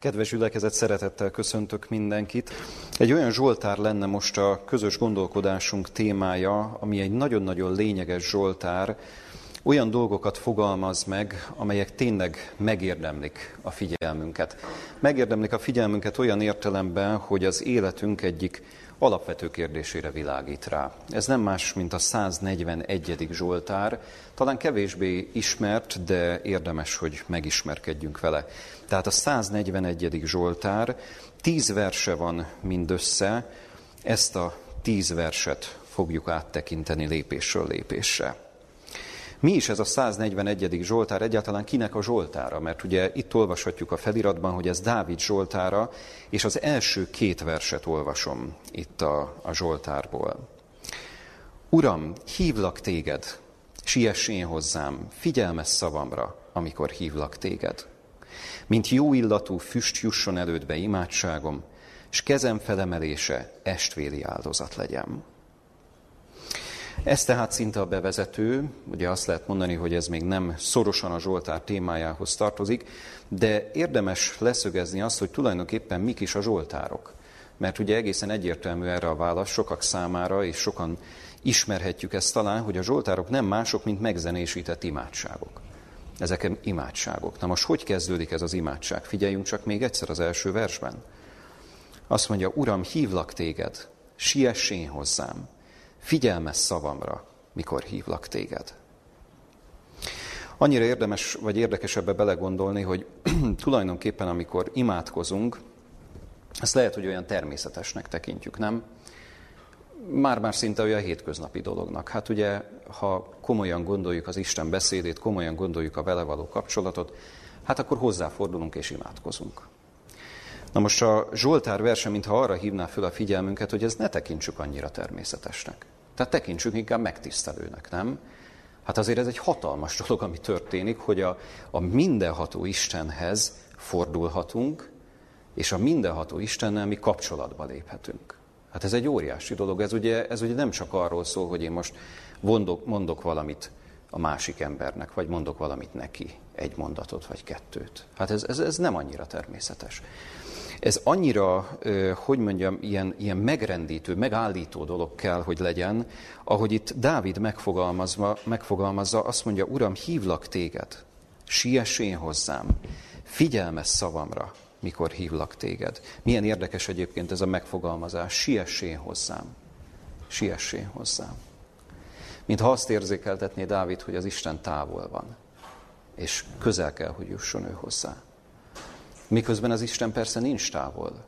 Kedves gyülekezet, szeretettel köszöntök mindenkit. Egy olyan Zsoltár lenne most a közös gondolkodásunk témája, ami egy nagyon-nagyon lényeges Zsoltár, olyan dolgokat fogalmaz meg, amelyek tényleg megérdemlik a figyelmünket. Megérdemlik a figyelmünket olyan értelemben, hogy az életünk egyik alapvető kérdésére világít rá. Ez nem más, mint a 141. Zsoltár, talán kevésbé ismert, de érdemes, hogy megismerkedjünk vele. Tehát a 141. Zsoltár, tíz verse van mindössze, ezt a tíz verset fogjuk áttekinteni lépésről lépésre. Mi is ez a 141. Zsoltár, egyáltalán kinek a Zsoltára? Mert ugye itt olvashatjuk a feliratban, hogy ez Dávid Zsoltára, és az első két verset olvasom itt a, a Zsoltárból. Uram, hívlak téged, siess én hozzám, figyelmes szavamra, amikor hívlak téged. Mint jó illatú füst jusson elődbe imádságom, s kezem felemelése estvéli áldozat legyen. Ez tehát szinte a bevezető, ugye azt lehet mondani, hogy ez még nem szorosan a Zsoltár témájához tartozik, de érdemes leszögezni azt, hogy tulajdonképpen mik is a Zsoltárok. Mert ugye egészen egyértelmű erre a válasz sokak számára, és sokan ismerhetjük ezt talán, hogy a Zsoltárok nem mások, mint megzenésített imádságok. Ezek imádságok. Na most hogy kezdődik ez az imádság? Figyeljünk csak még egyszer az első versben. Azt mondja, Uram, hívlak téged, siess hozzám figyelmes szavamra, mikor hívlak téged. Annyira érdemes, vagy érdekes ebbe belegondolni, hogy tulajdonképpen amikor imádkozunk, ezt lehet, hogy olyan természetesnek tekintjük, nem? Már-már szinte olyan hétköznapi dolognak. Hát ugye, ha komolyan gondoljuk az Isten beszédét, komolyan gondoljuk a vele való kapcsolatot, hát akkor hozzáfordulunk és imádkozunk. Na most a Zsoltár verse, mintha arra hívná föl a figyelmünket, hogy ez ne tekintsük annyira természetesnek. Tehát tekintsük inkább megtisztelőnek, nem? Hát azért ez egy hatalmas dolog, ami történik, hogy a, a mindenható Istenhez fordulhatunk, és a mindenható Istennel mi kapcsolatba léphetünk. Hát ez egy óriási dolog. Ez ugye, ez ugye nem csak arról szól, hogy én most mondok, mondok valamit a másik embernek, vagy mondok valamit neki, egy mondatot vagy kettőt. Hát ez, ez, ez nem annyira természetes. Ez annyira, hogy mondjam, ilyen, ilyen megrendítő, megállító dolog kell, hogy legyen, ahogy itt Dávid megfogalmazva, megfogalmazza, azt mondja, Uram, hívlak téged, siess én hozzám, figyelmes szavamra, mikor hívlak téged. Milyen érdekes egyébként ez a megfogalmazás, siess én hozzám, siess én hozzám. Mintha azt érzékeltetné Dávid, hogy az Isten távol van, és közel kell, hogy jusson ő hozzá. Miközben az Isten persze nincs távol.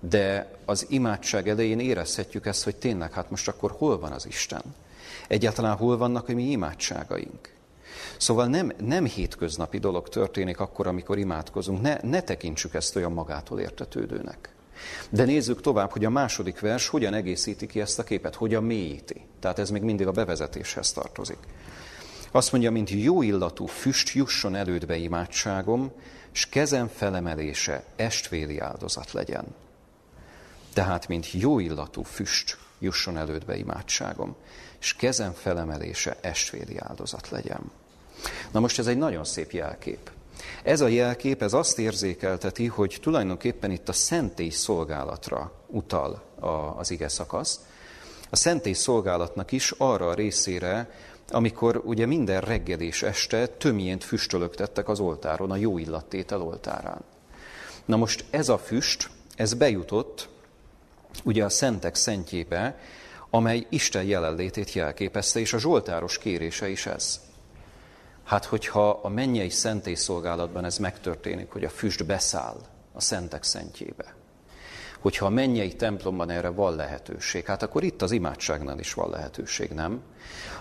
De az imádság elején érezhetjük ezt, hogy tényleg, hát most akkor hol van az Isten? Egyáltalán hol vannak a mi imádságaink? Szóval nem, nem hétköznapi dolog történik akkor, amikor imádkozunk. Ne, ne tekintsük ezt olyan magától értetődőnek. De nézzük tovább, hogy a második vers hogyan egészíti ki ezt a képet, hogyan mélyíti. Tehát ez még mindig a bevezetéshez tartozik. Azt mondja, mint jó illatú füst jusson elődbe imádságom, s kezem felemelése estvéli áldozat legyen. Tehát, mint jó illatú füst jusson elődbe imádságom, és kezem felemelése estvéli áldozat legyen. Na most ez egy nagyon szép jelkép. Ez a jelkép, ez azt érzékelteti, hogy tulajdonképpen itt a szentély szolgálatra utal az ige szakasz. A szentély szolgálatnak is arra a részére, amikor ugye minden reggel és este tömjént füstölögtettek az oltáron, a jó illattétel oltárán. Na most ez a füst, ez bejutott ugye a szentek szentjébe, amely Isten jelenlétét jelképezte, és a zsoltáros kérése is ez. Hát, hogyha a mennyei szentészolgálatban ez megtörténik, hogy a füst beszáll a szentek szentjébe, hogyha a mennyei templomban erre van lehetőség, hát akkor itt az imádságnál is van lehetőség, nem?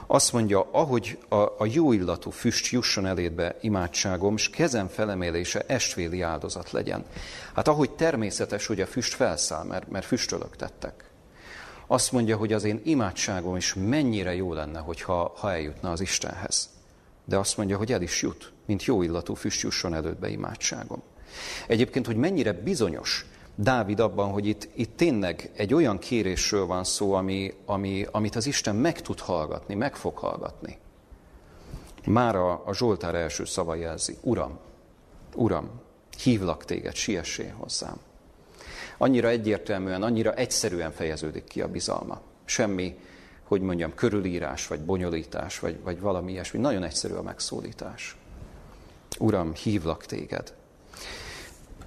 Azt mondja, ahogy a, a jó illatú füst jusson elédbe imádságom, és kezem felemelése estvéli áldozat legyen. Hát ahogy természetes, hogy a füst felszáll, mert, mert füstölögtettek. Azt mondja, hogy az én imádságom is mennyire jó lenne, hogyha ha eljutna az Istenhez. De azt mondja, hogy el is jut, mint jó illatú füst jusson elődbe imádságom. Egyébként, hogy mennyire bizonyos, Dávid abban, hogy itt, itt tényleg egy olyan kérésről van szó, ami, ami, amit az Isten meg tud hallgatni, meg fog hallgatni. Már a, a Zsoltár első szava jelzi, Uram, Uram, hívlak téged, siessél hozzám. Annyira egyértelműen, annyira egyszerűen fejeződik ki a bizalma. Semmi, hogy mondjam, körülírás, vagy bonyolítás, vagy, vagy valami ilyesmi. Nagyon egyszerű a megszólítás. Uram, hívlak téged.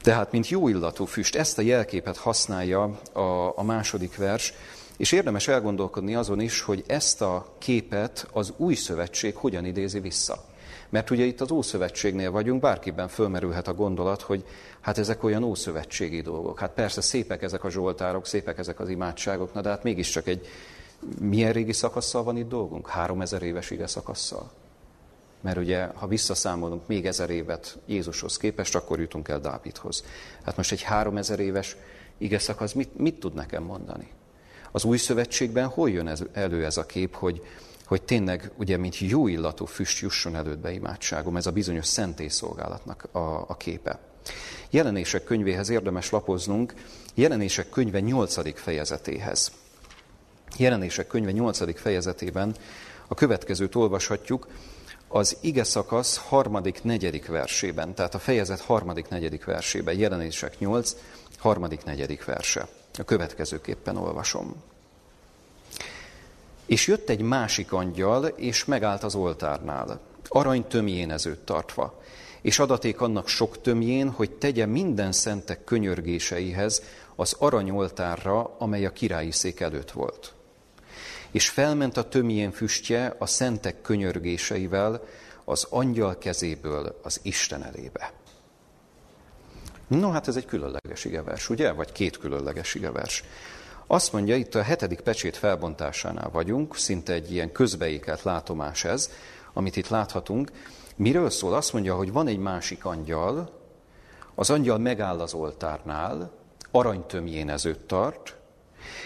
Tehát, mint jó illatú füst, ezt a jelképet használja a, a második vers, és érdemes elgondolkodni azon is, hogy ezt a képet az új szövetség hogyan idézi vissza. Mert ugye itt az Ószövetségnél vagyunk, bárkiben fölmerülhet a gondolat, hogy hát ezek olyan ószövetségi dolgok. Hát persze szépek ezek a zsoltárok, szépek ezek az imádságok, na de hát mégiscsak egy milyen régi szakasszal van itt dolgunk? Három ezer éves ige szakasszal. Mert ugye, ha visszaszámolunk még ezer évet Jézushoz képest, akkor jutunk el Dávidhoz. Hát most egy három ezer éves ige szakasz mit, mit tud nekem mondani? Az új szövetségben hol jön ez, elő ez a kép, hogy, hogy tényleg, ugye, mint jó illatú füst jusson elődbe imádságom, ez a bizonyos szentélyszolgálatnak a, a képe. Jelenések könyvéhez érdemes lapoznunk, jelenések könyve 8. fejezetéhez. Jelenések könyve 8. fejezetében a következőt olvashatjuk, az ige szakasz harmadik, negyedik versében, tehát a fejezet harmadik, negyedik versében, jelenések 8, harmadik, negyedik verse. A következőképpen olvasom. És jött egy másik angyal, és megállt az oltárnál, arany tömjénezőt tartva, és adaték annak sok tömjén, hogy tegye minden szentek könyörgéseihez az aranyoltárra, amely a királyi szék előtt volt. És felment a tömjén füstje a szentek könyörgéseivel az angyal kezéből az Isten elébe. No, hát ez egy különleges igevers, ugye? Vagy két különleges igevers. Azt mondja, itt a hetedik pecsét felbontásánál vagyunk, szinte egy ilyen közbeékelt látomás ez, amit itt láthatunk. Miről szól? Azt mondja, hogy van egy másik angyal, az angyal megáll az oltárnál, aranytömjénezőt tart,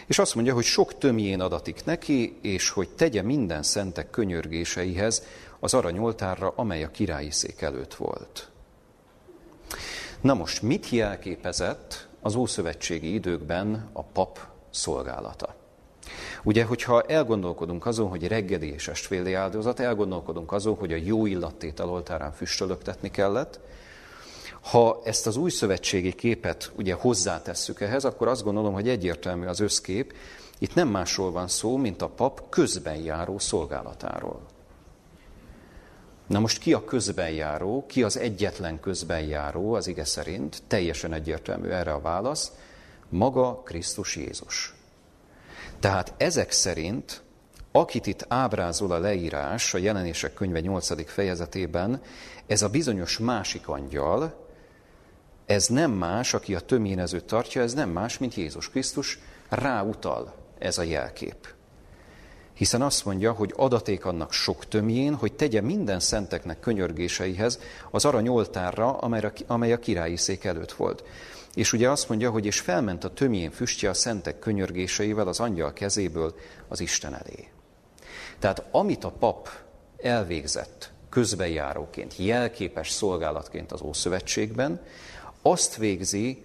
és azt mondja, hogy sok tömjén adatik neki, és hogy tegye minden szentek könyörgéseihez az aranyoltárra, amely a királyi szék előtt volt. Na most, mit jelképezett az ószövetségi időkben a pap szolgálata? Ugye, hogyha elgondolkodunk azon, hogy reggeli és estféli áldozat, elgondolkodunk azon, hogy a jó illattétel oltárán füstölöktetni kellett, ha ezt az új szövetségi képet ugye hozzátesszük ehhez, akkor azt gondolom, hogy egyértelmű az összkép. Itt nem másról van szó, mint a pap közben járó szolgálatáról. Na most ki a közbenjáró, ki az egyetlen közbenjáró az ige szerint? Teljesen egyértelmű erre a válasz. Maga Krisztus Jézus. Tehát ezek szerint, akit itt ábrázol a leírás a jelenések könyve 8. fejezetében, ez a bizonyos másik angyal, ez nem más, aki a töményezőt tartja, ez nem más, mint Jézus Krisztus, ráutal ez a jelkép. Hiszen azt mondja, hogy adaték annak sok tömjén, hogy tegye minden szenteknek könyörgéseihez az aranyoltárra, amely a királyi szék előtt volt. És ugye azt mondja, hogy és felment a tömjén füstje a szentek könyörgéseivel az angyal kezéből az Isten elé. Tehát amit a pap elvégzett közbenjáróként, jelképes szolgálatként az Ószövetségben, azt végzi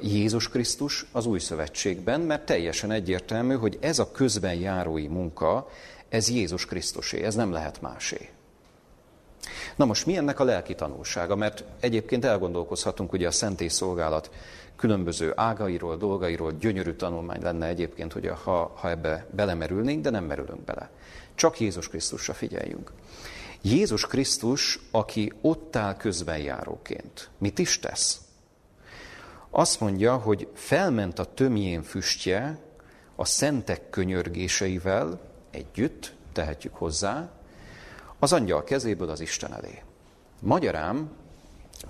Jézus Krisztus az új szövetségben, mert teljesen egyértelmű, hogy ez a közben járói munka, ez Jézus Krisztusé, ez nem lehet másé. Na most mi ennek a lelki tanulsága? Mert egyébként elgondolkozhatunk ugye a szentély szolgálat különböző ágairól, dolgairól, gyönyörű tanulmány lenne egyébként, hogy ha, ha ebbe belemerülnénk, de nem merülünk bele. Csak Jézus Krisztusra figyeljünk. Jézus Krisztus, aki ott áll közbenjáróként, mit is tesz? Azt mondja, hogy felment a tömjén füstje a szentek könyörgéseivel együtt, tehetjük hozzá, az angyal kezéből az Isten elé. Magyarán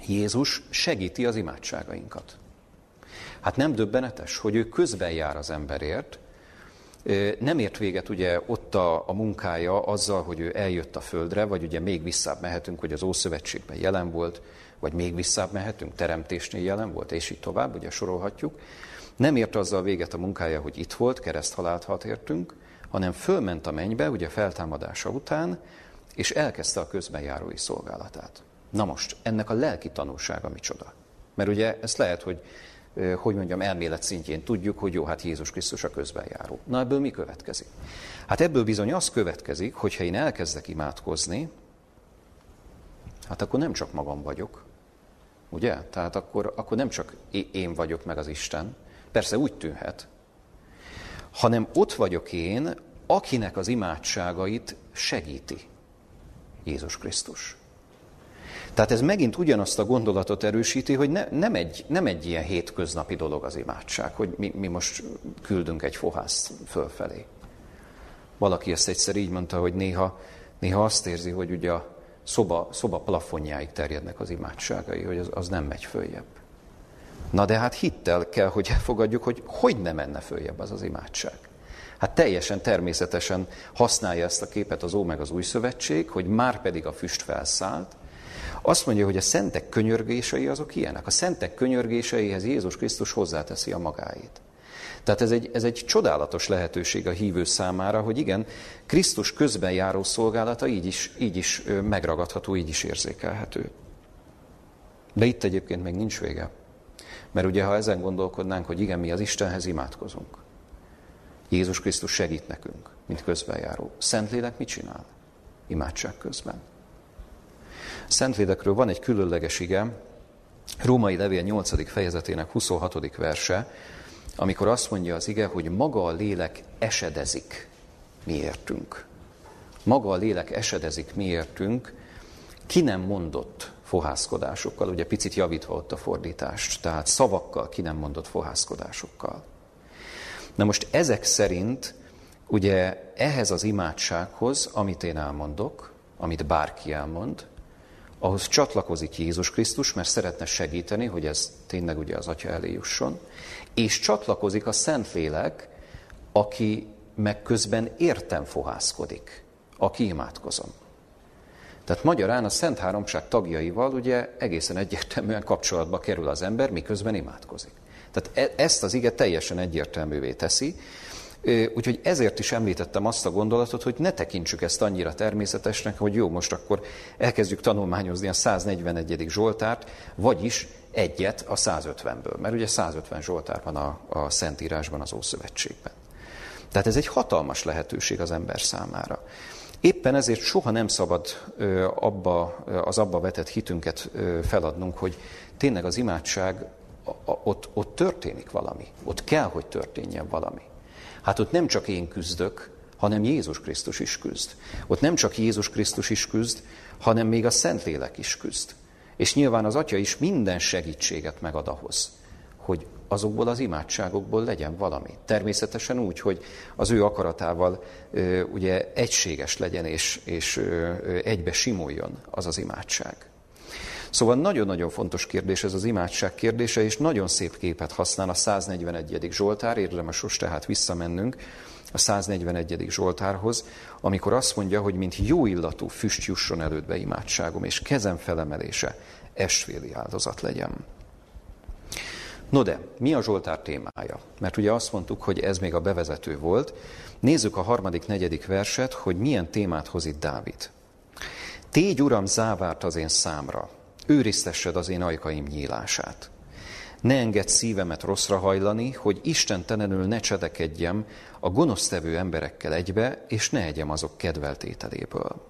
Jézus segíti az imádságainkat. Hát nem döbbenetes, hogy ő közben jár az emberért, nem ért véget ugye ott a, a munkája azzal, hogy ő eljött a földre, vagy ugye még visszább mehetünk, hogy az Ószövetségben jelen volt, vagy még visszább mehetünk, teremtésnél jelen volt, és így tovább, ugye sorolhatjuk. Nem ért azzal véget a munkája, hogy itt volt, kereszthalált halt értünk, hanem fölment a mennybe, ugye feltámadása után, és elkezdte a közbenjárói szolgálatát. Na most, ennek a lelki tanulsága micsoda? Mert ugye ezt lehet, hogy hogy mondjam, elmélet szintjén tudjuk, hogy jó, hát Jézus Krisztus a közbenjáró. Na ebből mi következik? Hát ebből bizony az következik, hogy ha én elkezdek imádkozni, hát akkor nem csak magam vagyok, Ugye? Tehát akkor, akkor nem csak én vagyok meg az Isten, persze úgy tűnhet, hanem ott vagyok én, akinek az imádságait segíti Jézus Krisztus. Tehát ez megint ugyanazt a gondolatot erősíti, hogy ne, nem, egy, nem egy ilyen hétköznapi dolog az imádság, hogy mi, mi most küldünk egy fohászt fölfelé. Valaki ezt egyszer így mondta, hogy néha, néha azt érzi, hogy ugye a szoba, szoba plafonjáig terjednek az imádságai, hogy az, az nem megy följebb. Na de hát hittel kell, hogy elfogadjuk, hogy hogy nem menne följebb az az imádság. Hát teljesen természetesen használja ezt a képet az Ó meg az Új Szövetség, hogy már pedig a füst felszállt. Azt mondja, hogy a szentek könyörgései azok ilyenek. A szentek könyörgéseihez Jézus Krisztus hozzáteszi a magáit. Tehát ez egy, ez egy csodálatos lehetőség a hívő számára, hogy igen, Krisztus közben járó szolgálata így is, így is megragadható, így is érzékelhető. De itt egyébként még nincs vége. Mert ugye, ha ezen gondolkodnánk, hogy igen, mi az Istenhez imádkozunk, Jézus Krisztus segít nekünk, mint közbenjáró. Szentlélek mit csinál? Imádság közben. Szentlélekről van egy különleges ige, Római levél 8. fejezetének 26. verse, amikor azt mondja az ige, hogy maga a lélek esedezik miértünk. Maga a lélek esedezik miértünk, ki nem mondott fohászkodásokkal, ugye picit javítva ott a fordítást, tehát szavakkal ki nem mondott fohászkodásokkal. Na most ezek szerint ugye ehhez az imádsághoz, amit én elmondok, amit bárki elmond, ahhoz csatlakozik Jézus Krisztus, mert szeretne segíteni, hogy ez tényleg ugye az Atya elé jusson, és csatlakozik a Szentlélek, aki meg közben értem fohászkodik, aki imádkozom. Tehát magyarán a Szent Háromság tagjaival ugye egészen egyértelműen kapcsolatba kerül az ember, miközben imádkozik. Tehát e- ezt az ige teljesen egyértelművé teszi, Úgyhogy ezért is említettem azt a gondolatot, hogy ne tekintsük ezt annyira természetesnek, hogy jó, most akkor elkezdjük tanulmányozni a 141. Zsoltárt, vagyis egyet a 150-ből, mert ugye 150 Zsoltár van a, a Szentírásban, az Ószövetségben. Tehát ez egy hatalmas lehetőség az ember számára. Éppen ezért soha nem szabad abba, az abba vetett hitünket feladnunk, hogy tényleg az imádság, ott, ott történik valami, ott kell, hogy történjen valami. Hát ott nem csak én küzdök, hanem Jézus Krisztus is küzd. Ott nem csak Jézus Krisztus is küzd, hanem még a Szentlélek is küzd. És nyilván az Atya is minden segítséget megad ahhoz, hogy azokból az imádságokból legyen valami. Természetesen úgy, hogy az ő akaratával ugye egységes legyen és, és egybe simuljon az az imádság. Szóval nagyon-nagyon fontos kérdés ez az imádság kérdése, és nagyon szép képet használ a 141. Zsoltár, érdemes most tehát visszamennünk a 141. Zsoltárhoz, amikor azt mondja, hogy mint jó illatú füst jusson elődbe imádságom, és kezem felemelése estvéli áldozat legyen. No de, mi a Zsoltár témája? Mert ugye azt mondtuk, hogy ez még a bevezető volt. Nézzük a harmadik, negyedik verset, hogy milyen témát hoz itt Dávid. Tégy, Uram, závárt az én számra, őriztessed az én ajkaim nyílását. Ne engedd szívemet rosszra hajlani, hogy istentelenül ne csedekedjem a gonosztevő emberekkel egybe, és ne egyem azok kedveltételéből.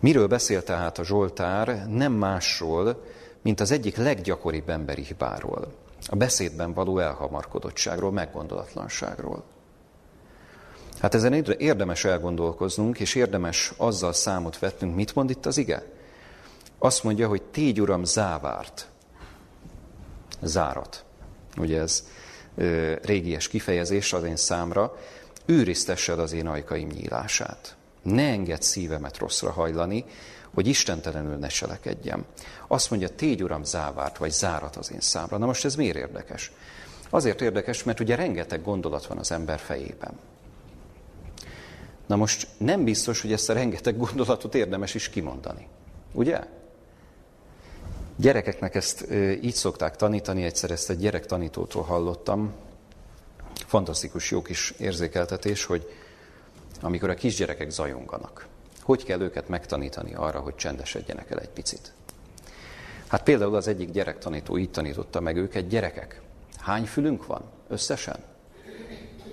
Miről beszél tehát a Zsoltár? Nem másról, mint az egyik leggyakoribb emberi hibáról. A beszédben való elhamarkodottságról, meggondolatlanságról. Hát ezen érdemes elgondolkoznunk, és érdemes azzal számot vetnünk, mit mond itt az ige? Azt mondja, hogy tégy uram závárt. Zárat. Ugye ez ö, régies kifejezés az én számra. Őriztessed az én ajkaim nyílását. Ne engedd szívemet rosszra hajlani, hogy istentelenül ne selekedjem. Azt mondja, tégy uram závárt, vagy zárat az én számra. Na most ez miért érdekes? Azért érdekes, mert ugye rengeteg gondolat van az ember fejében. Na most nem biztos, hogy ezt a rengeteg gondolatot érdemes is kimondani. Ugye? Gyerekeknek ezt így szokták tanítani, egyszer ezt egy gyerektanítótól hallottam. Fantasztikus jó kis érzékeltetés, hogy amikor a kisgyerekek zajonganak, hogy kell őket megtanítani arra, hogy csendesedjenek el egy picit. Hát például az egyik gyerektanító így tanította meg őket, gyerekek, hány fülünk van összesen?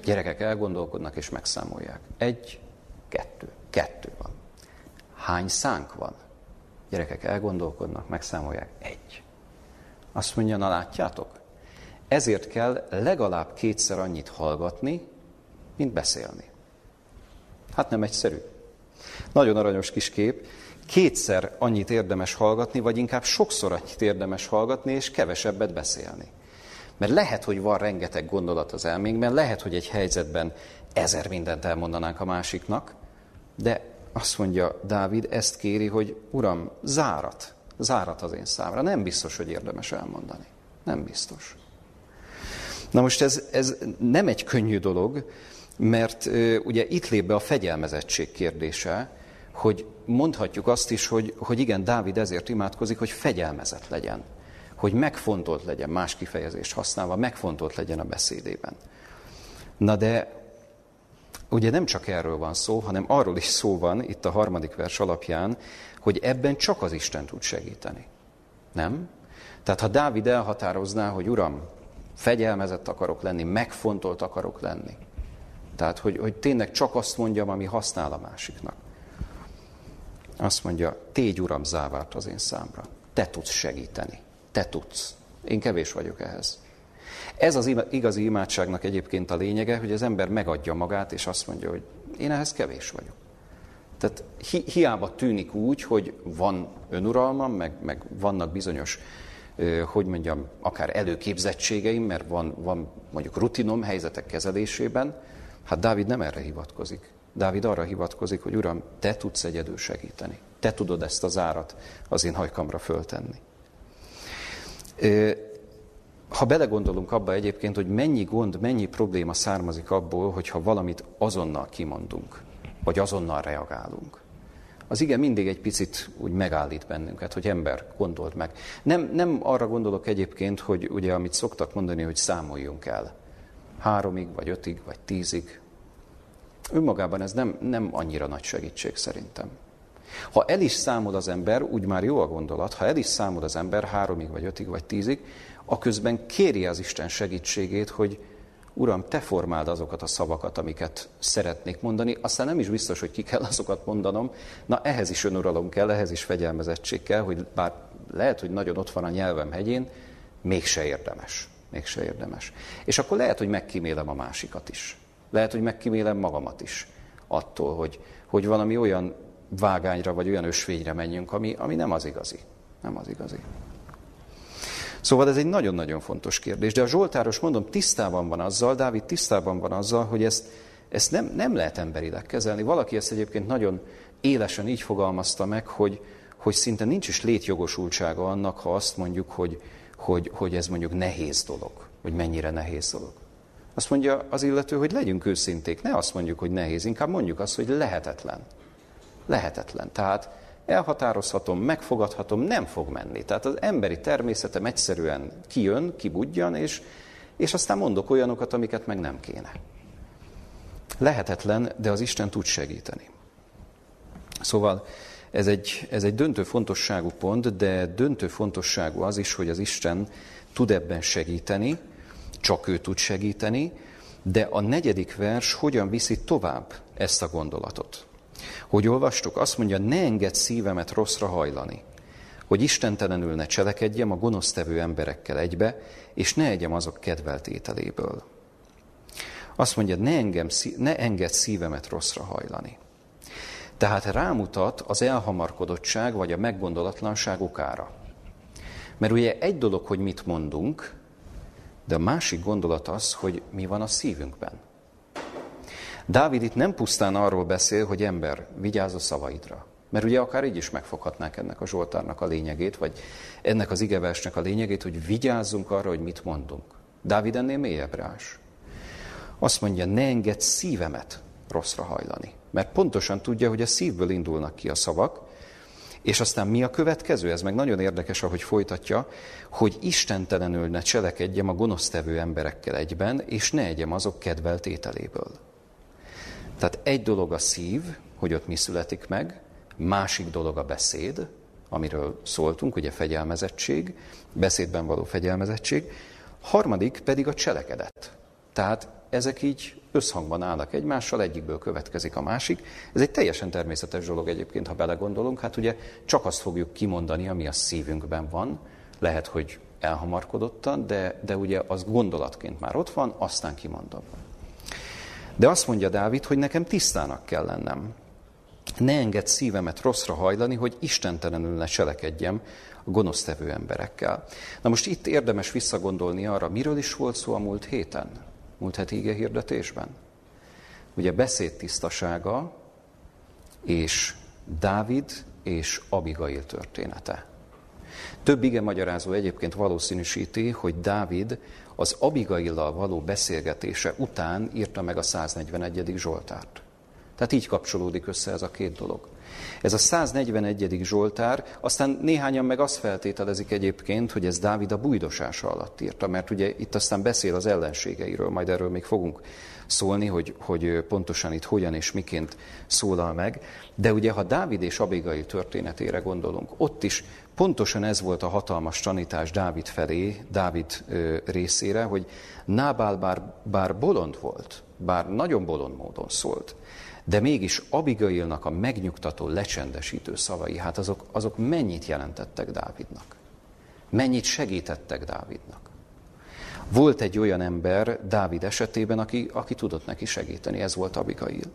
Gyerekek elgondolkodnak és megszámolják. Egy, kettő, kettő van. Hány szánk van? Gyerekek elgondolkodnak, megszámolják. Egy. Azt mondja, na látjátok? Ezért kell legalább kétszer annyit hallgatni, mint beszélni. Hát nem egyszerű. Nagyon aranyos kis kép. Kétszer annyit érdemes hallgatni, vagy inkább sokszor annyit érdemes hallgatni, és kevesebbet beszélni. Mert lehet, hogy van rengeteg gondolat az elménkben, lehet, hogy egy helyzetben ezer mindent elmondanánk a másiknak, de azt mondja Dávid, ezt kéri, hogy Uram, zárat, zárat az én számra. Nem biztos, hogy érdemes elmondani. Nem biztos. Na most ez, ez nem egy könnyű dolog, mert ugye itt lép be a fegyelmezettség kérdése, hogy mondhatjuk azt is, hogy, hogy igen, Dávid ezért imádkozik, hogy fegyelmezett legyen, hogy megfontolt legyen, más kifejezést használva, megfontolt legyen a beszédében. Na de ugye nem csak erről van szó, hanem arról is szó van itt a harmadik vers alapján, hogy ebben csak az Isten tud segíteni. Nem? Tehát ha Dávid elhatározná, hogy Uram, fegyelmezett akarok lenni, megfontolt akarok lenni, tehát, hogy, hogy tényleg csak azt mondjam, ami használ a másiknak. Azt mondja, tégy Uram závárt az én számra. Te tudsz segíteni. Te tudsz. Én kevés vagyok ehhez. Ez az igazi imádságnak egyébként a lényege, hogy az ember megadja magát, és azt mondja, hogy én ehhez kevés vagyok. Tehát hi, hiába tűnik úgy, hogy van önuralmam, meg, meg vannak bizonyos, hogy mondjam, akár előképzettségeim, mert van, van mondjuk rutinom helyzetek kezelésében, Hát Dávid nem erre hivatkozik. Dávid arra hivatkozik, hogy Uram, te tudsz egyedül segíteni. Te tudod ezt az árat az én hajkamra föltenni. Ha belegondolunk abba egyébként, hogy mennyi gond, mennyi probléma származik abból, hogyha valamit azonnal kimondunk, vagy azonnal reagálunk. Az igen mindig egy picit úgy megállít bennünket, hogy ember, gondold meg. Nem, nem arra gondolok egyébként, hogy ugye amit szoktak mondani, hogy számoljunk el háromig, vagy ötig, vagy tízig. Önmagában ez nem, nem annyira nagy segítség szerintem. Ha el is számol az ember, úgy már jó a gondolat, ha el is számol az ember háromig, vagy ötig, vagy tízig, aközben kéri az Isten segítségét, hogy Uram, te formáld azokat a szavakat, amiket szeretnék mondani, aztán nem is biztos, hogy ki kell azokat mondanom. Na, ehhez is önuralom kell, ehhez is fegyelmezettség kell, hogy bár lehet, hogy nagyon ott van a nyelvem hegyén, mégse érdemes mégse érdemes. És akkor lehet, hogy megkímélem a másikat is. Lehet, hogy megkímélem magamat is attól, hogy, hogy valami olyan vágányra vagy olyan ösvényre menjünk, ami, ami nem az igazi. Nem az igazi. Szóval ez egy nagyon-nagyon fontos kérdés. De a Zsoltáros, mondom, tisztában van azzal, Dávid tisztában van azzal, hogy ezt, ezt nem, nem lehet emberileg kezelni. Valaki ezt egyébként nagyon élesen így fogalmazta meg, hogy, hogy szinte nincs is létjogosultsága annak, ha azt mondjuk, hogy, hogy, hogy ez mondjuk nehéz dolog, hogy mennyire nehéz dolog. Azt mondja az illető, hogy legyünk őszinték, ne azt mondjuk, hogy nehéz, inkább mondjuk azt, hogy lehetetlen. Lehetetlen. Tehát elhatározhatom, megfogadhatom, nem fog menni. Tehát az emberi természetem egyszerűen kijön, kibudjan, és, és aztán mondok olyanokat, amiket meg nem kéne. Lehetetlen, de az Isten tud segíteni. Szóval ez egy, ez egy döntő fontosságú pont, de döntő fontosságú az is, hogy az Isten tud ebben segíteni, csak ő tud segíteni, de a negyedik vers hogyan viszi tovább ezt a gondolatot. Hogy olvastuk, azt mondja, ne engedd szívemet rosszra hajlani, hogy istentelenül ne cselekedjem a gonosztevő emberekkel egybe, és ne egyem azok kedvelt ételéből. Azt mondja, ne, engem, ne engedd szívemet rosszra hajlani. Tehát rámutat az elhamarkodottság vagy a meggondolatlanság okára. Mert ugye egy dolog, hogy mit mondunk, de a másik gondolat az, hogy mi van a szívünkben. Dávid itt nem pusztán arról beszél, hogy ember, vigyázz a szavaidra. Mert ugye akár így is megfoghatnánk ennek a Zsoltárnak a lényegét, vagy ennek az igeversnek a lényegét, hogy vigyázzunk arra, hogy mit mondunk. Dávid ennél mélyebb rás. Azt mondja, ne engedd szívemet rosszra hajlani. Mert pontosan tudja, hogy a szívből indulnak ki a szavak, és aztán mi a következő? Ez meg nagyon érdekes, ahogy folytatja, hogy istentelenül ne cselekedjem a gonosztevő emberekkel egyben, és ne egyem azok kedvelt ételéből. Tehát egy dolog a szív, hogy ott mi születik meg, másik dolog a beszéd, amiről szóltunk, ugye fegyelmezettség, beszédben való fegyelmezettség, harmadik pedig a cselekedet. Tehát ezek így összhangban állnak egymással, egyikből következik a másik. Ez egy teljesen természetes dolog egyébként, ha belegondolunk. Hát ugye csak azt fogjuk kimondani, ami a szívünkben van. Lehet, hogy elhamarkodottan, de, de ugye az gondolatként már ott van, aztán kimondom. De azt mondja Dávid, hogy nekem tisztának kell lennem. Ne enged szívemet rosszra hajlani, hogy istentelenül ne cselekedjem a gonosztevő emberekkel. Na most itt érdemes visszagondolni arra, miről is volt szó a múlt héten, múlt heti ige hirdetésben. Ugye beszéd tisztasága és Dávid és Abigail története. Több ige magyarázó egyébként valószínűsíti, hogy Dávid az Abigaillal való beszélgetése után írta meg a 141. Zsoltárt. Tehát így kapcsolódik össze ez a két dolog. Ez a 141. Zsoltár, aztán néhányan meg azt feltételezik egyébként, hogy ez Dávid a bújdosása alatt írta, mert ugye itt aztán beszél az ellenségeiről, majd erről még fogunk szólni, hogy, hogy pontosan itt hogyan és miként szólal meg. De ugye, ha Dávid és Abigail történetére gondolunk, ott is pontosan ez volt a hatalmas tanítás Dávid felé, Dávid részére, hogy Nábál bár, bár bolond volt, bár nagyon bolond módon szólt, de mégis Abigailnak a megnyugtató, lecsendesítő szavai, hát azok, azok mennyit jelentettek Dávidnak? Mennyit segítettek Dávidnak? Volt egy olyan ember Dávid esetében, aki, aki tudott neki segíteni, ez volt Abigail.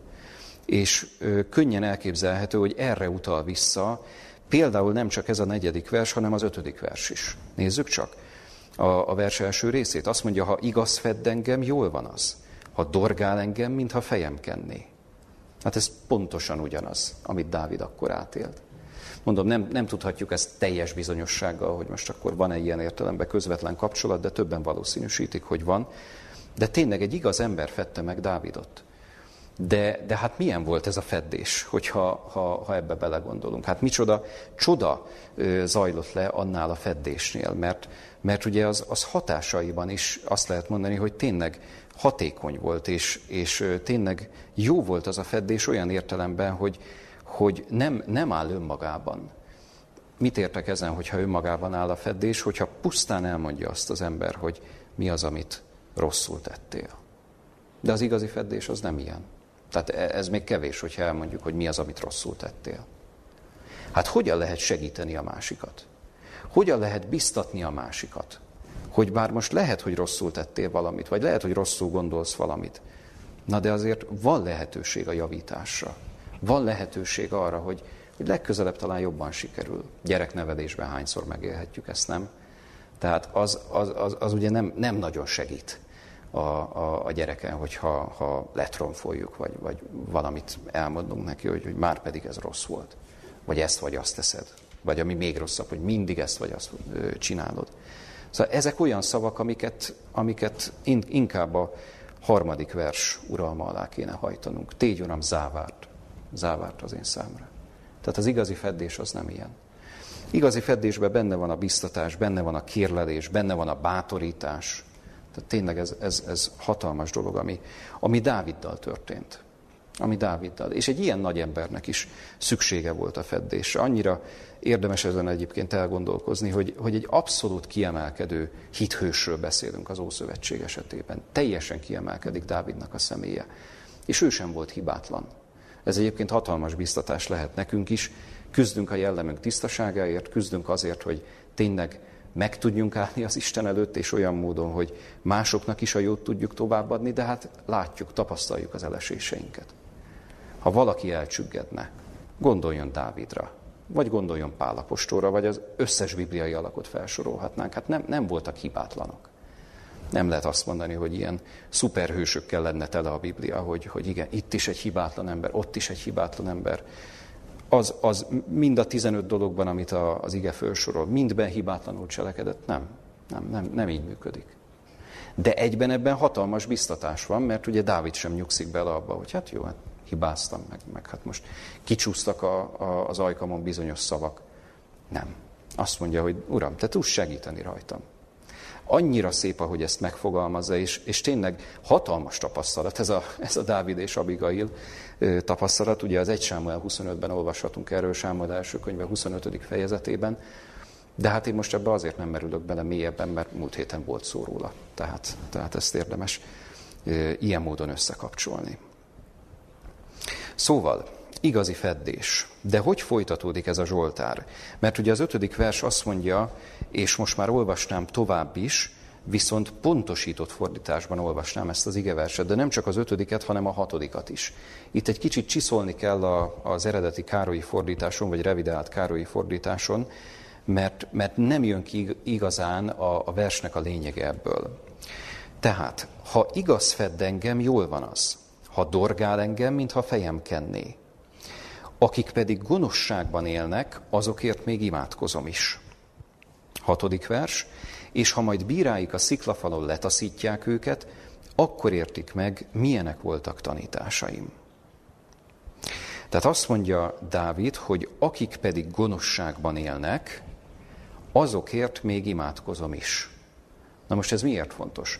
És ö, könnyen elképzelhető, hogy erre utal vissza, például nem csak ez a negyedik vers, hanem az ötödik vers is. Nézzük csak a, a vers első részét. Azt mondja, ha igaz fedd engem, jól van az. Ha dorgál engem, mintha fejem kenné. Hát ez pontosan ugyanaz, amit Dávid akkor átélt. Mondom, nem, nem tudhatjuk ezt teljes bizonyossággal, hogy most akkor van-e ilyen értelemben közvetlen kapcsolat, de többen valószínűsítik, hogy van. De tényleg egy igaz ember fette meg Dávidot. De, de hát milyen volt ez a feddés, hogyha ha, ha ebbe belegondolunk? Hát micsoda csoda zajlott le annál a feddésnél, mert, mert ugye az, az hatásaiban is azt lehet mondani, hogy tényleg hatékony volt, és, és tényleg jó volt az a feddés olyan értelemben, hogy, hogy nem, nem áll önmagában. Mit értek ezen, hogyha önmagában áll a feddés, hogyha pusztán elmondja azt az ember, hogy mi az, amit rosszul tettél. De az igazi feddés az nem ilyen. Tehát e, ez még kevés, hogyha elmondjuk, hogy mi az, amit rosszul tettél. Hát hogyan lehet segíteni a másikat? Hogyan lehet biztatni a másikat? hogy bár most lehet, hogy rosszul tettél valamit, vagy lehet, hogy rosszul gondolsz valamit, na de azért van lehetőség a javításra. Van lehetőség arra, hogy, hogy legközelebb talán jobban sikerül. Gyereknevelésben hányszor megélhetjük ezt, nem? Tehát az, az, az, az ugye nem, nem nagyon segít a, a, a gyereken, hogyha ha letronfoljuk, vagy, vagy valamit elmondunk neki, hogy, hogy már pedig ez rossz volt. Vagy ezt vagy azt teszed. Vagy ami még rosszabb, hogy mindig ezt vagy azt csinálod. Szóval ezek olyan szavak, amiket, amiket inkább a harmadik vers uralma alá kéne hajtanunk. Tégy, Uram, závárt. Závárt az én számra. Tehát az igazi feddés az nem ilyen. Igazi feddésben benne van a biztatás, benne van a kérlelés, benne van a bátorítás. Tehát tényleg ez, ez, ez hatalmas dolog, ami, ami Dáviddal történt ami Dáviddal. És egy ilyen nagy embernek is szüksége volt a feddésre. Annyira érdemes ezen egyébként elgondolkozni, hogy, hogy egy abszolút kiemelkedő hithősről beszélünk az Ószövetség esetében. Teljesen kiemelkedik Dávidnak a személye. És ő sem volt hibátlan. Ez egyébként hatalmas biztatás lehet nekünk is. Küzdünk a jellemünk tisztaságáért, küzdünk azért, hogy tényleg meg tudjunk állni az Isten előtt, és olyan módon, hogy másoknak is a jót tudjuk továbbadni, de hát látjuk, tapasztaljuk az eleséseinket. Ha valaki elcsüggedne, gondoljon Dávidra, vagy gondoljon Pálapostóra, vagy az összes bibliai alakot felsorolhatnánk. Hát nem, nem voltak hibátlanok. Nem lehet azt mondani, hogy ilyen szuperhősökkel lenne tele a Biblia, hogy, hogy igen, itt is egy hibátlan ember, ott is egy hibátlan ember. Az, az mind a 15 dologban, amit a, az ige felsorol, mindben hibátlanul cselekedett? Nem. Nem, nem, nem így működik. De egyben ebben hatalmas biztatás van, mert ugye Dávid sem nyugszik bele abba, hogy hát jó, hát hibáztam, meg, meg hát most kicsúsztak a, a, az ajkamon bizonyos szavak. Nem. Azt mondja, hogy Uram, te tudsz segíteni rajtam. Annyira szép, ahogy ezt megfogalmazza, és, és tényleg hatalmas tapasztalat ez a, ez a Dávid és Abigail tapasztalat. Ugye az 1 Sámuel 25-ben olvashatunk erről, Sámuel első könyve 25. fejezetében, de hát én most ebbe azért nem merülök bele mélyebben, mert múlt héten volt szó róla. Tehát, tehát ezt érdemes ilyen módon összekapcsolni. Szóval, igazi feddés. De hogy folytatódik ez a Zsoltár? Mert ugye az ötödik vers azt mondja, és most már olvasnám tovább is, viszont pontosított fordításban olvasnám ezt az igeverset, de nem csak az ötödiket, hanem a hatodikat is. Itt egy kicsit csiszolni kell a, az eredeti károlyi fordításon, vagy revidált károlyi fordításon, mert, mert nem jön ki igazán a, a versnek a lényege ebből. Tehát, ha igaz fedd engem, jól van az. Ha dorgál engem, mintha fejem kenné. Akik pedig gonoszságban élnek, azokért még imádkozom is. Hatodik vers. És ha majd bíráik a sziklafalon letaszítják őket, akkor értik meg, milyenek voltak tanításaim. Tehát azt mondja Dávid, hogy akik pedig gonoszságban élnek, azokért még imádkozom is. Na most ez miért fontos?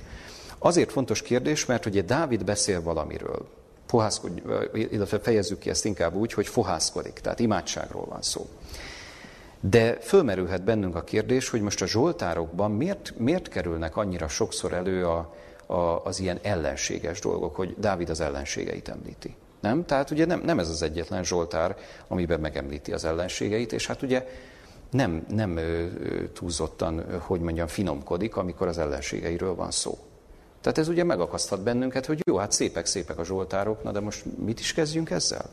Azért fontos kérdés, mert ugye Dávid beszél valamiről, fohászkod, illetve fejezzük ki ezt inkább úgy, hogy fohászkodik, tehát imádságról van szó. De fölmerülhet bennünk a kérdés, hogy most a zsoltárokban miért, miért kerülnek annyira sokszor elő a, a, az ilyen ellenséges dolgok, hogy Dávid az ellenségeit említi. Nem? Tehát ugye nem, nem ez az egyetlen zsoltár, amiben megemlíti az ellenségeit, és hát ugye nem, nem túlzottan, hogy mondjam, finomkodik, amikor az ellenségeiről van szó. Tehát ez ugye megakaszthat bennünket, hogy jó, hát szépek-szépek a zsoltárok, na de most mit is kezdjünk ezzel?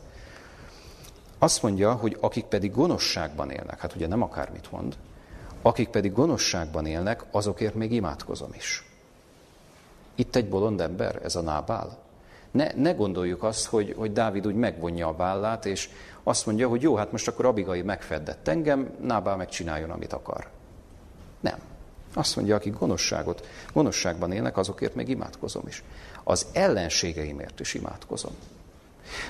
Azt mondja, hogy akik pedig gonoszságban élnek, hát ugye nem akármit mond, akik pedig gonoszságban élnek, azokért még imádkozom is. Itt egy bolond ember, ez a Nábál. Ne, ne gondoljuk azt, hogy, hogy Dávid úgy megvonja a vállát, és azt mondja, hogy jó, hát most akkor Abigai megfeddett engem, Nábál megcsináljon, amit akar. Azt mondja, akik gonoszságot, gonoszságban élnek, azokért még imádkozom is. Az ellenségeimért is imádkozom.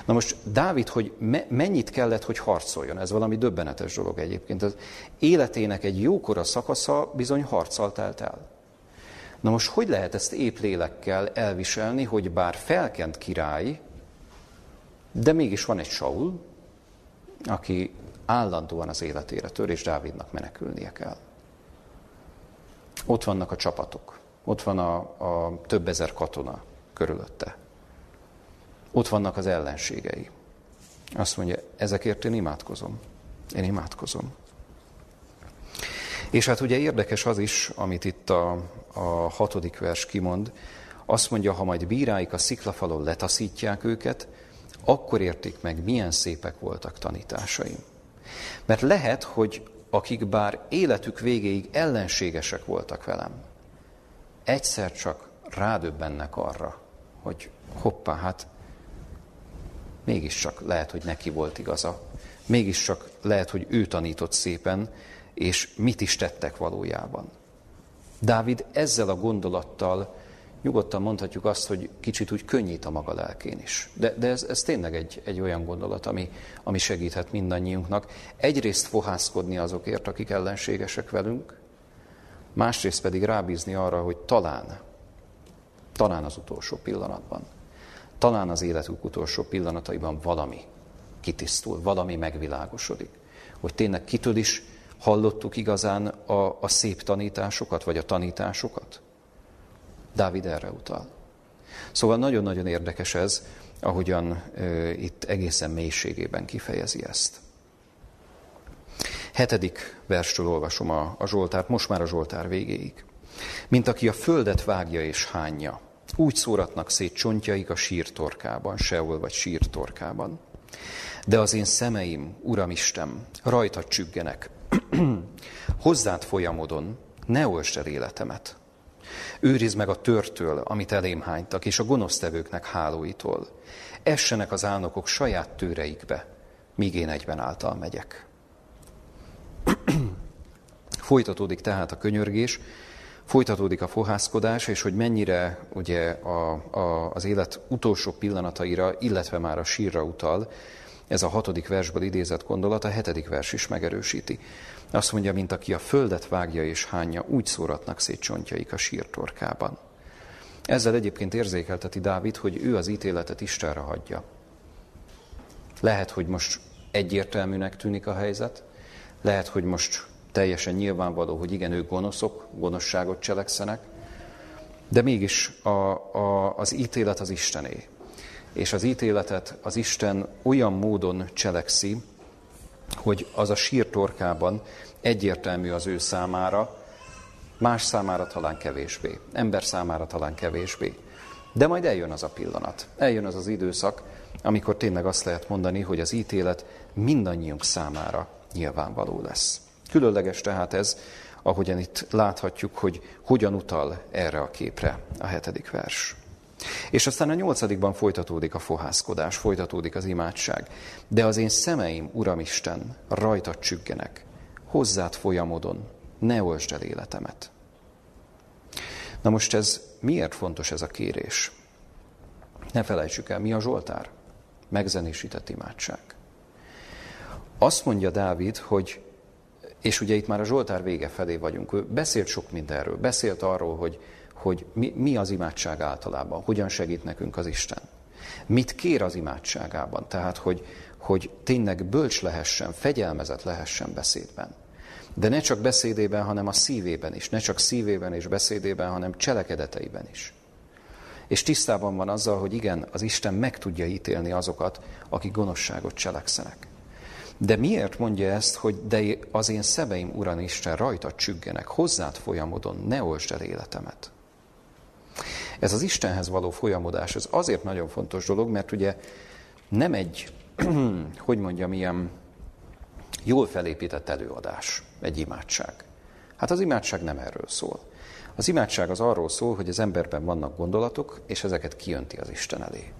Na most Dávid, hogy me, mennyit kellett, hogy harcoljon, ez valami döbbenetes dolog egyébként. Az életének egy jókora szakasza bizony harccal telt el. Na most hogy lehet ezt épp lélekkel elviselni, hogy bár felkent király, de mégis van egy Saul, aki állandóan az életére tör, és Dávidnak menekülnie kell. Ott vannak a csapatok, ott van a, a több ezer katona körülötte. Ott vannak az ellenségei. Azt mondja, ezekért én imádkozom. Én imádkozom. És hát ugye érdekes az is, amit itt a, a hatodik vers kimond, azt mondja, ha majd bíráik a sziklafalon letaszítják őket, akkor értik meg, milyen szépek voltak tanításaim. Mert lehet, hogy akik bár életük végéig ellenségesek voltak velem, egyszer csak rádöbbennek arra, hogy hoppá, hát mégiscsak lehet, hogy neki volt igaza. Mégiscsak lehet, hogy ő tanított szépen, és mit is tettek valójában. Dávid ezzel a gondolattal nyugodtan mondhatjuk azt, hogy kicsit úgy könnyít a maga lelkén is. De, de ez, ez tényleg egy, egy olyan gondolat, ami, ami segíthet mindannyiunknak. Egyrészt fohászkodni azokért, akik ellenségesek velünk, másrészt pedig rábízni arra, hogy talán, talán az utolsó pillanatban, talán az életük utolsó pillanataiban valami kitisztul, valami megvilágosodik. Hogy tényleg kitől is hallottuk igazán a, a szép tanításokat, vagy a tanításokat? Dávid erre utal. Szóval nagyon-nagyon érdekes ez, ahogyan e, itt egészen mélységében kifejezi ezt. Hetedik verstől olvasom a, a Zsoltárt, most már a Zsoltár végéig. Mint aki a földet vágja és hányja, úgy szóratnak szét csontjaik a sírtorkában, sehol vagy sírtorkában. De az én szemeim, Uram Isten, rajta csüggenek. Hozzád folyamodon, ne olsd el életemet. Őrizd meg a törtől, amit elém hánytak, és a gonosztevőknek hálóitól. Essenek az álnokok saját tőreikbe, míg én egyben által megyek. Folytatódik tehát a könyörgés, folytatódik a fohászkodás, és hogy mennyire ugye a, a, az élet utolsó pillanataira, illetve már a sírra utal, ez a hatodik versből idézett gondolat, a hetedik vers is megerősíti. Azt mondja, mint aki a földet vágja és hányja, úgy szóratnak szét csontjaik a sírtorkában. Ezzel egyébként érzékelteti Dávid, hogy ő az ítéletet Istenre hagyja. Lehet, hogy most egyértelműnek tűnik a helyzet, lehet, hogy most teljesen nyilvánvaló, hogy igen, ők gonoszok, gonoszságot cselekszenek, De mégis a, a, az ítélet az Istené. És az ítéletet az Isten olyan módon cselekszi, hogy az a sír torkában egyértelmű az ő számára, más számára talán kevésbé, ember számára talán kevésbé. De majd eljön az a pillanat, eljön az az időszak, amikor tényleg azt lehet mondani, hogy az ítélet mindannyiunk számára nyilvánvaló lesz. Különleges tehát ez, ahogyan itt láthatjuk, hogy hogyan utal erre a képre a hetedik vers. És aztán a nyolcadikban folytatódik a fohászkodás, folytatódik az imádság. De az én szemeim, Uramisten, rajta csüggenek, hozzád folyamodon, ne olsd el életemet. Na most ez miért fontos ez a kérés? Ne felejtsük el, mi a Zsoltár? Megzenésített imádság. Azt mondja Dávid, hogy, és ugye itt már a Zsoltár vége felé vagyunk, ő beszélt sok mindenről, beszélt arról, hogy, hogy mi, mi az imádság általában, hogyan segít nekünk az Isten. Mit kér az imádságában, tehát hogy, hogy tényleg bölcs lehessen, fegyelmezett lehessen beszédben. De ne csak beszédében, hanem a szívében is. Ne csak szívében és beszédében, hanem cselekedeteiben is. És tisztában van azzal, hogy igen, az Isten meg tudja ítélni azokat, akik gonoszságot cselekszenek. De miért mondja ezt, hogy de az én szemeim, Uran Isten, rajta csüggenek, hozzád folyamodon, ne olsd el életemet. Ez az Istenhez való folyamodás, ez azért nagyon fontos dolog, mert ugye nem egy, hogy mondjam, ilyen jól felépített előadás, egy imádság. Hát az imádság nem erről szól. Az imádság az arról szól, hogy az emberben vannak gondolatok, és ezeket kijönti az Isten elé.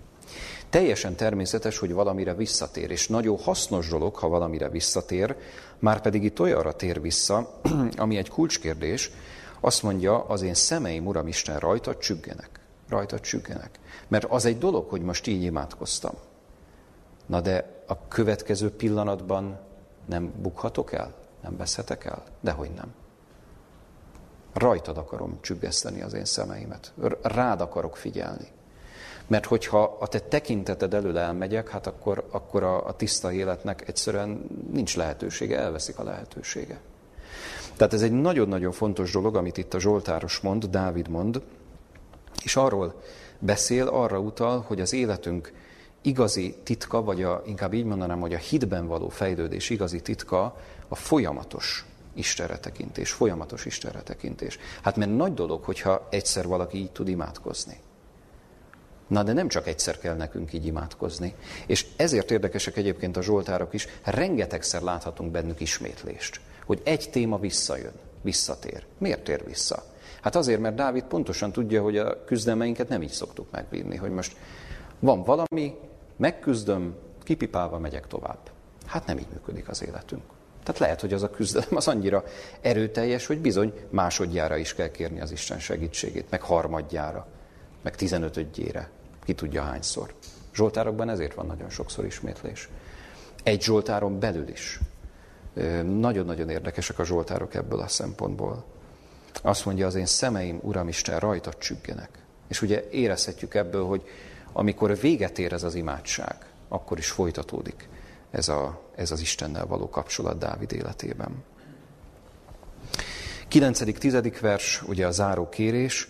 Teljesen természetes, hogy valamire visszatér, és nagyon hasznos dolog, ha valamire visszatér, már pedig itt olyanra tér vissza, ami egy kulcskérdés, azt mondja, az én szemeim, Uram Isten, rajta csüggenek. Rajta csüggenek. Mert az egy dolog, hogy most így imádkoztam. Na de a következő pillanatban nem bukhatok el? Nem veszhetek el? Dehogy nem. Rajtad akarom csüggeszteni az én szemeimet. Rád akarok figyelni. Mert hogyha a te tekinteted elől elmegyek, hát akkor, akkor a, a tiszta életnek egyszerűen nincs lehetősége, elveszik a lehetősége. Tehát ez egy nagyon-nagyon fontos dolog, amit itt a Zsoltáros mond, Dávid mond, és arról beszél, arra utal, hogy az életünk igazi titka, vagy a, inkább így mondanám, hogy a hitben való fejlődés igazi titka a folyamatos Istenre tekintés, folyamatos Istenre tekintés. Hát mert nagy dolog, hogyha egyszer valaki így tud imádkozni. Na de nem csak egyszer kell nekünk így imádkozni. És ezért érdekesek egyébként a zsoltárok is, rengetegszer láthatunk bennük ismétlést, hogy egy téma visszajön, visszatér. Miért tér vissza? Hát azért, mert Dávid pontosan tudja, hogy a küzdelmeinket nem így szoktuk megvinni, hogy most van valami, megküzdöm, kipipálva megyek tovább. Hát nem így működik az életünk. Tehát lehet, hogy az a küzdelem az annyira erőteljes, hogy bizony másodjára is kell kérni az Isten segítségét, meg harmadjára, meg tizenötödjére, ki tudja hányszor. Zsoltárokban ezért van nagyon sokszor ismétlés. Egy Zsoltáron belül is. Nagyon-nagyon érdekesek a Zsoltárok ebből a szempontból. Azt mondja, az én szemeim, Uramisten, rajta csüggenek. És ugye érezhetjük ebből, hogy amikor véget ér ez az imádság, akkor is folytatódik ez, a, ez az Istennel való kapcsolat Dávid életében. 9. 10. vers, ugye a záró kérés,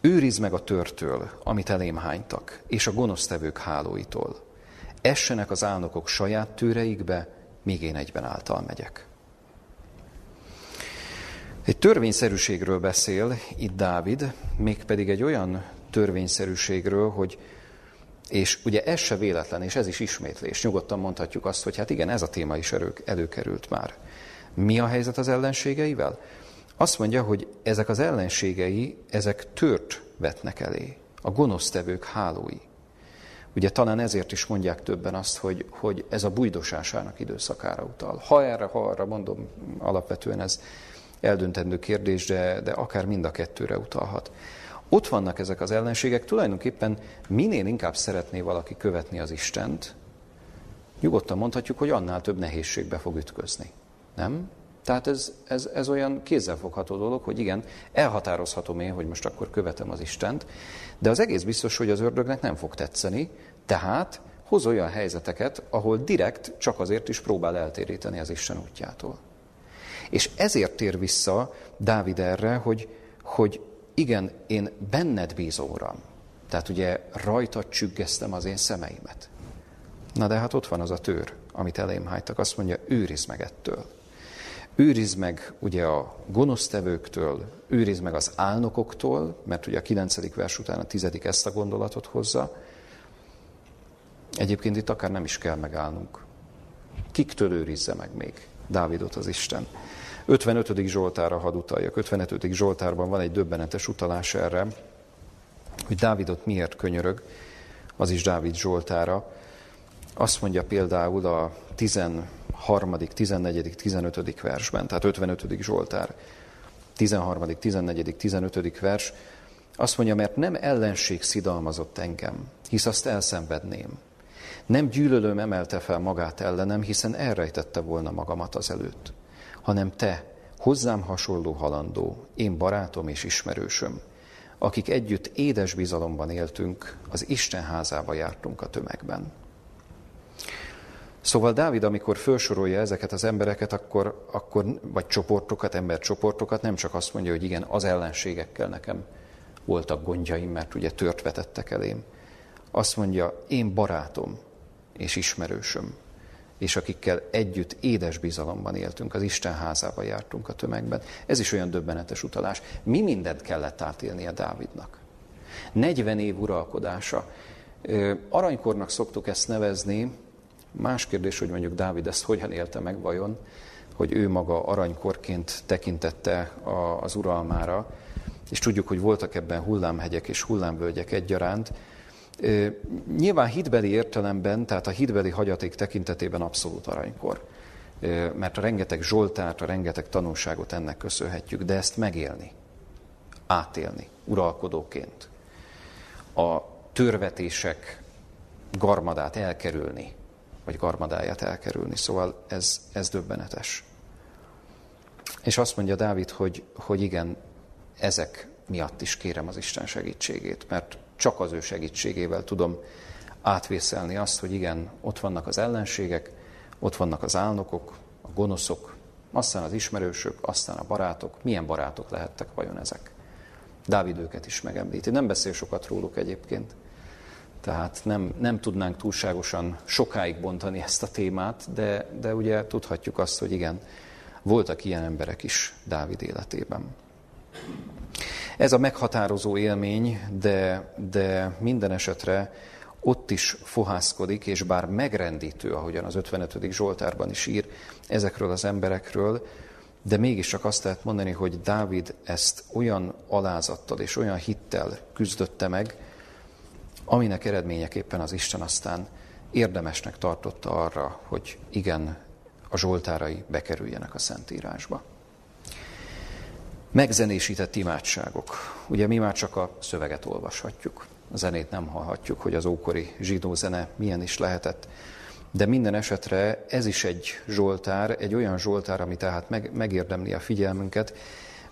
őriz meg a törtől, amit elém hánytak, és a gonosztevők hálóitól. Essenek az álnokok saját tőreikbe, míg én egyben által megyek. Egy törvényszerűségről beszél itt Dávid, mégpedig egy olyan törvényszerűségről, hogy és ugye ez se véletlen, és ez is ismétlés. Nyugodtan mondhatjuk azt, hogy hát igen, ez a téma is elő, előkerült már. Mi a helyzet az ellenségeivel? Azt mondja, hogy ezek az ellenségei, ezek tört vetnek elé. A gonosztevők hálói. Ugye talán ezért is mondják többen azt, hogy, hogy ez a bujdosásának időszakára utal. Ha erre, ha arra mondom, alapvetően ez eldöntendő kérdés, de, de akár mind a kettőre utalhat ott vannak ezek az ellenségek, tulajdonképpen minél inkább szeretné valaki követni az Istent, nyugodtan mondhatjuk, hogy annál több nehézségbe fog ütközni. Nem? Tehát ez, ez, ez olyan kézzelfogható dolog, hogy igen, elhatározhatom én, hogy most akkor követem az Istent, de az egész biztos, hogy az ördögnek nem fog tetszeni, tehát hoz olyan helyzeteket, ahol direkt csak azért is próbál eltéríteni az Isten útjától. És ezért tér vissza Dávid erre, hogy, hogy igen, én benned bízom, Uram. Tehát ugye rajtad csüggesztem az én szemeimet. Na de hát ott van az a tőr, amit elém hájtak. Azt mondja, őrizd meg ettől. Őrizd meg ugye a gonosztevőktől, őrizd meg az álnokoktól, mert ugye a kilencedik vers után a tizedik ezt a gondolatot hozza. Egyébként itt akár nem is kell megállnunk. Kiktől őrizze meg még Dávidot az Isten? 55. Zsoltára hadd utaljak. 55. Zsoltárban van egy döbbenetes utalás erre, hogy Dávidot miért könyörög, az is Dávid Zsoltára. Azt mondja például a 13., 14., 15. versben, tehát 55. Zsoltár, 13., 14., 15. vers, azt mondja, mert nem ellenség szidalmazott engem, hisz azt elszenvedném. Nem gyűlölöm emelte fel magát ellenem, hiszen elrejtette volna magamat az előtt, hanem te, hozzám hasonló halandó, én barátom és ismerősöm, akik együtt édes bizalomban éltünk, az Isten házába jártunk a tömegben. Szóval Dávid, amikor felsorolja ezeket az embereket, akkor, akkor, vagy csoportokat, embercsoportokat, nem csak azt mondja, hogy igen, az ellenségekkel nekem voltak gondjaim, mert ugye tört vetettek elém. Azt mondja, én barátom és ismerősöm, és akikkel együtt édes bizalomban éltünk, az Isten házába jártunk a tömegben. Ez is olyan döbbenetes utalás. Mi mindent kellett átélnie Dávidnak? 40 év uralkodása. Aranykornak szoktuk ezt nevezni, Más kérdés, hogy mondjuk Dávid ezt hogyan élte meg vajon, hogy ő maga aranykorként tekintette az uralmára, és tudjuk, hogy voltak ebben hullámhegyek és hullámvölgyek egyaránt. Nyilván hitbeli értelemben, tehát a hitbeli hagyaték tekintetében abszolút aranykor. Mert a rengeteg zsoltárt, a rengeteg tanulságot ennek köszönhetjük, de ezt megélni, átélni uralkodóként, a törvetések garmadát elkerülni, vagy garmadáját elkerülni. Szóval ez, ez döbbenetes. És azt mondja Dávid, hogy, hogy igen, ezek miatt is kérem az Isten segítségét, mert csak az ő segítségével tudom átvészelni azt, hogy igen, ott vannak az ellenségek, ott vannak az álnokok, a gonoszok, aztán az ismerősök, aztán a barátok. Milyen barátok lehettek vajon ezek? Dávid őket is megemlíti. Nem beszél sokat róluk egyébként. Tehát nem, nem tudnánk túlságosan sokáig bontani ezt a témát, de, de ugye tudhatjuk azt, hogy igen, voltak ilyen emberek is Dávid életében. Ez a meghatározó élmény, de, de minden esetre ott is fohászkodik, és bár megrendítő, ahogyan az 55. Zsoltárban is ír ezekről az emberekről, de mégiscsak azt lehet mondani, hogy Dávid ezt olyan alázattal és olyan hittel küzdötte meg, aminek eredményeképpen az Isten aztán érdemesnek tartotta arra, hogy igen, a zsoltárai bekerüljenek a Szentírásba. Megzenésített imádságok. Ugye mi már csak a szöveget olvashatjuk. A zenét nem hallhatjuk, hogy az ókori zsidó zene milyen is lehetett. De minden esetre ez is egy zsoltár, egy olyan zsoltár, ami tehát meg, megérdemli a figyelmünket.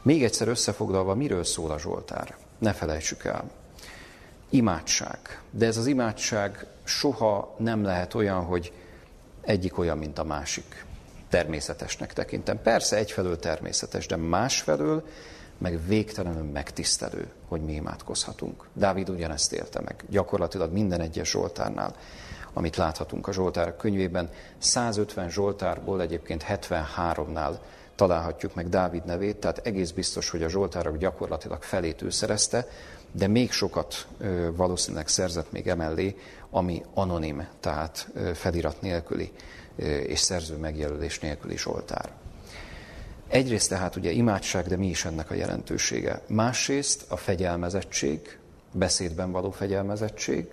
Még egyszer összefoglalva, miről szól a zsoltár? Ne felejtsük el imádság. De ez az imádság soha nem lehet olyan, hogy egyik olyan, mint a másik. Természetesnek tekintem. Persze egyfelől természetes, de másfelől meg végtelenül megtisztelő, hogy mi imádkozhatunk. Dávid ugyanezt élte meg. Gyakorlatilag minden egyes Zsoltárnál, amit láthatunk a Zsoltár könyvében, 150 Zsoltárból egyébként 73-nál találhatjuk meg Dávid nevét, tehát egész biztos, hogy a Zsoltárok gyakorlatilag felét ő szerezte, de még sokat valószínűleg szerzett még emellé, ami anonim, tehát felirat nélküli és szerző megjelölés nélküli oltár. Egyrészt tehát ugye imádság, de mi is ennek a jelentősége. Másrészt a fegyelmezettség, beszédben való fegyelmezettség,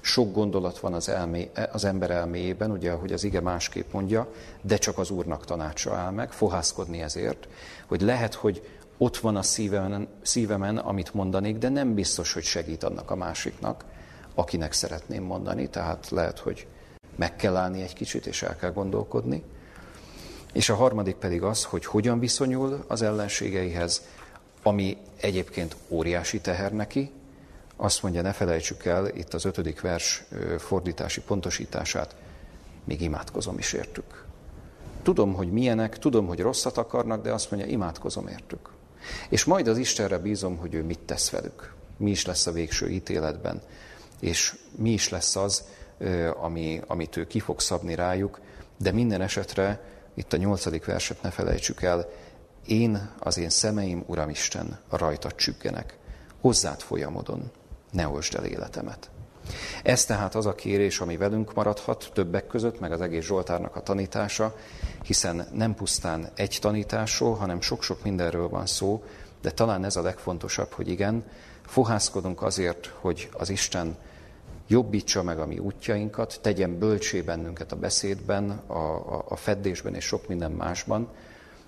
sok gondolat van az, elmé, az ember elméjében, ugye, ahogy az ige másképp mondja, de csak az Úrnak tanácsa áll meg, fohászkodni ezért, hogy lehet, hogy ott van a szívemen, szívemen, amit mondanék, de nem biztos, hogy segít annak a másiknak, akinek szeretném mondani, tehát lehet, hogy meg kell állni egy kicsit, és el kell gondolkodni. És a harmadik pedig az, hogy hogyan viszonyul az ellenségeihez, ami egyébként óriási teher neki. Azt mondja, ne felejtsük el, itt az ötödik vers fordítási pontosítását, még imádkozom is értük. Tudom, hogy milyenek, tudom, hogy rosszat akarnak, de azt mondja, imádkozom értük. És majd az Istenre bízom, hogy ő mit tesz velük. Mi is lesz a végső ítéletben, és mi is lesz az, ami, amit ő ki fog szabni rájuk, de minden esetre, itt a nyolcadik verset ne felejtsük el, én, az én szemeim, Uram Isten, rajta csüggenek. Hozzád folyamodon, ne olsd el életemet. Ez tehát az a kérés, ami velünk maradhat többek között, meg az egész Zsoltárnak a tanítása, hiszen nem pusztán egy tanításról, hanem sok-sok mindenről van szó, de talán ez a legfontosabb, hogy igen, fohászkodunk azért, hogy az Isten jobbítsa meg a mi útjainkat, tegyen bölcsé bennünket a beszédben, a, a, a feddésben és sok minden másban,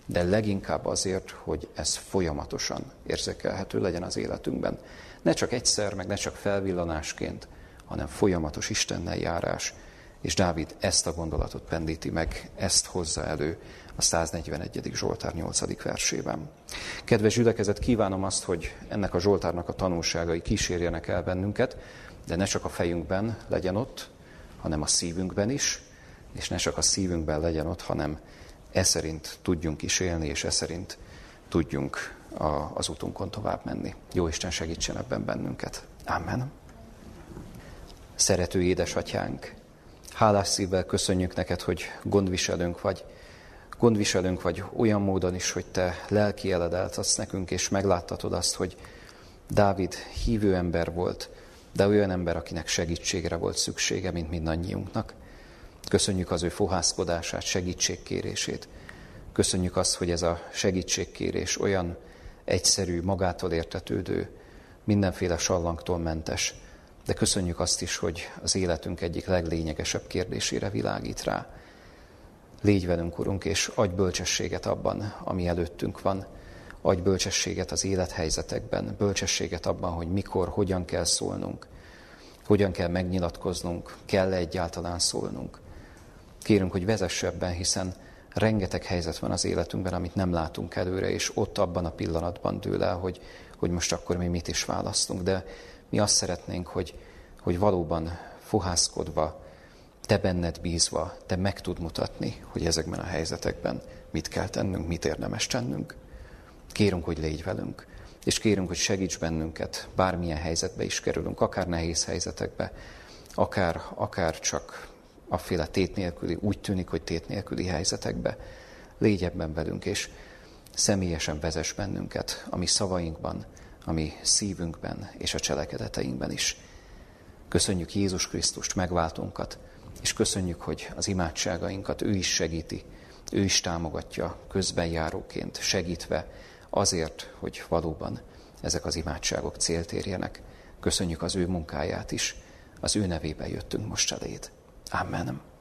de leginkább azért, hogy ez folyamatosan érzékelhető legyen az életünkben. Ne csak egyszer, meg ne csak felvillanásként, hanem folyamatos Istennel járás. És Dávid ezt a gondolatot pendíti meg, ezt hozza elő a 141. Zsoltár 8. versében. Kedves gyülekezet, kívánom azt, hogy ennek a Zsoltárnak a tanulságai kísérjenek el bennünket, de ne csak a fejünkben legyen ott, hanem a szívünkben is, és ne csak a szívünkben legyen ott, hanem e szerint tudjunk is élni, és e szerint tudjunk a, az utunkon tovább menni. Jó Isten segítsen ebben bennünket. Amen. Szerető édesatyánk, hálás szívvel köszönjük neked, hogy gondviselőnk vagy. Gondviselőnk vagy olyan módon is, hogy te lelki eledet adsz nekünk, és megláttatod azt, hogy Dávid hívő ember volt, de olyan ember, akinek segítségre volt szüksége, mint mindannyiunknak. Köszönjük az ő fohászkodását, segítségkérését. Köszönjük azt, hogy ez a segítségkérés olyan egyszerű, magától értetődő, mindenféle sallangtól mentes, de köszönjük azt is, hogy az életünk egyik leglényegesebb kérdésére világít rá. Légy velünk, Urunk, és adj bölcsességet abban, ami előttünk van. Adj bölcsességet az élethelyzetekben, bölcsességet abban, hogy mikor, hogyan kell szólnunk, hogyan kell megnyilatkoznunk, kell -e egyáltalán szólnunk. Kérünk, hogy vezess ebben, hiszen rengeteg helyzet van az életünkben, amit nem látunk előre, és ott abban a pillanatban dől el, hogy, hogy most akkor mi mit is választunk. De mi azt szeretnénk, hogy, hogy valóban fohászkodva, te benned bízva, te meg tud mutatni, hogy ezekben a helyzetekben mit kell tennünk, mit érdemes tennünk. Kérünk, hogy légy velünk, és kérünk, hogy segíts bennünket, bármilyen helyzetbe is kerülünk, akár nehéz helyzetekbe, akár, akár csak afféle tét nélküli, úgy tűnik, hogy tét nélküli helyzetekbe. Légy ebben velünk, és személyesen vezess bennünket a mi szavainkban, a mi szívünkben és a cselekedeteinkben is. Köszönjük Jézus Krisztust, megváltunkat, és köszönjük, hogy az imádságainkat ő is segíti, ő is támogatja közben járóként, segítve azért, hogy valóban ezek az imádságok célt érjenek. Köszönjük az ő munkáját is, az ő nevében jöttünk most eléd. Amen.